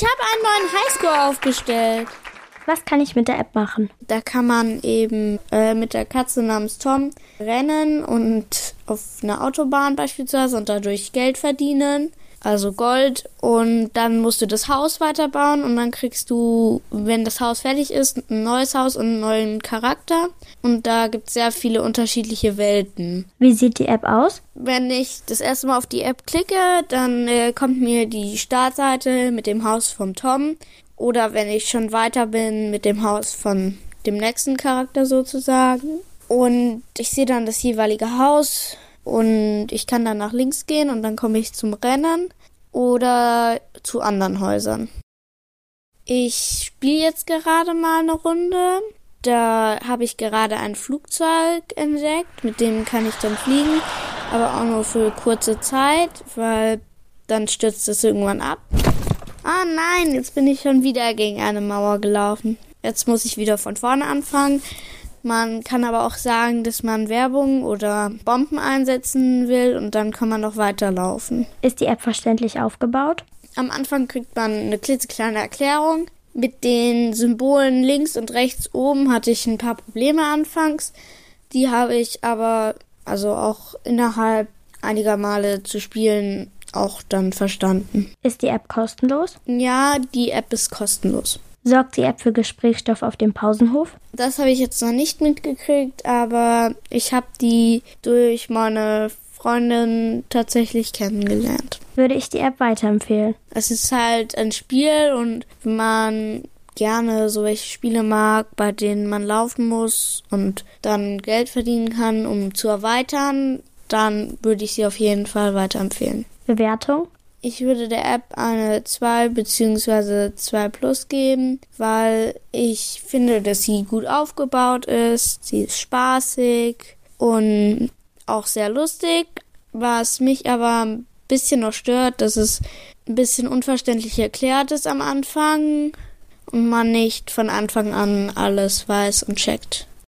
Ich habe einen neuen Highscore aufgestellt. Was kann ich mit der App machen? Da kann man eben äh, mit der Katze namens Tom rennen und auf einer Autobahn beispielsweise und dadurch Geld verdienen also Gold. Und dann musst du das Haus weiterbauen und dann kriegst du, wenn das Haus fertig ist, ein neues Haus und einen neuen Charakter. Und da gibt es sehr viele unterschiedliche Welten. Wie sieht die App aus? Wenn ich das erste Mal auf die App klicke, dann äh, kommt mir die Startseite mit dem Haus vom Tom. Oder wenn ich schon weiter bin mit dem Haus von dem nächsten Charakter sozusagen. Und ich sehe dann das jeweilige Haus und ich kann dann nach links gehen und dann komme ich zum Rennen oder zu anderen Häusern. Ich spiele jetzt gerade mal eine Runde. Da habe ich gerade ein Flugzeug entdeckt, mit dem kann ich dann fliegen, aber auch nur für kurze Zeit, weil dann stürzt es irgendwann ab. Ah nein, jetzt bin ich schon wieder gegen eine Mauer gelaufen. Jetzt muss ich wieder von vorne anfangen. Man kann aber auch sagen, dass man Werbung oder Bomben einsetzen will und dann kann man noch weiterlaufen. Ist die App verständlich aufgebaut? Am Anfang kriegt man eine klitzekleine Erklärung. Mit den Symbolen links und rechts oben hatte ich ein paar Probleme anfangs. Die habe ich aber also auch innerhalb einiger Male zu spielen auch dann verstanden. Ist die App kostenlos? Ja, die App ist kostenlos. Sorgt die App für Gesprächsstoff auf dem Pausenhof? Das habe ich jetzt noch nicht mitgekriegt, aber ich habe die durch meine Freundin tatsächlich kennengelernt. Würde ich die App weiterempfehlen? Es ist halt ein Spiel und wenn man gerne so welche Spiele mag, bei denen man laufen muss und dann Geld verdienen kann, um zu erweitern, dann würde ich sie auf jeden Fall weiterempfehlen. Bewertung? Ich würde der App eine 2 bzw. 2 Plus geben, weil ich finde, dass sie gut aufgebaut ist, sie ist spaßig und auch sehr lustig. Was mich aber ein bisschen noch stört, dass es ein bisschen unverständlich erklärt ist am Anfang und man nicht von Anfang an alles weiß und checkt.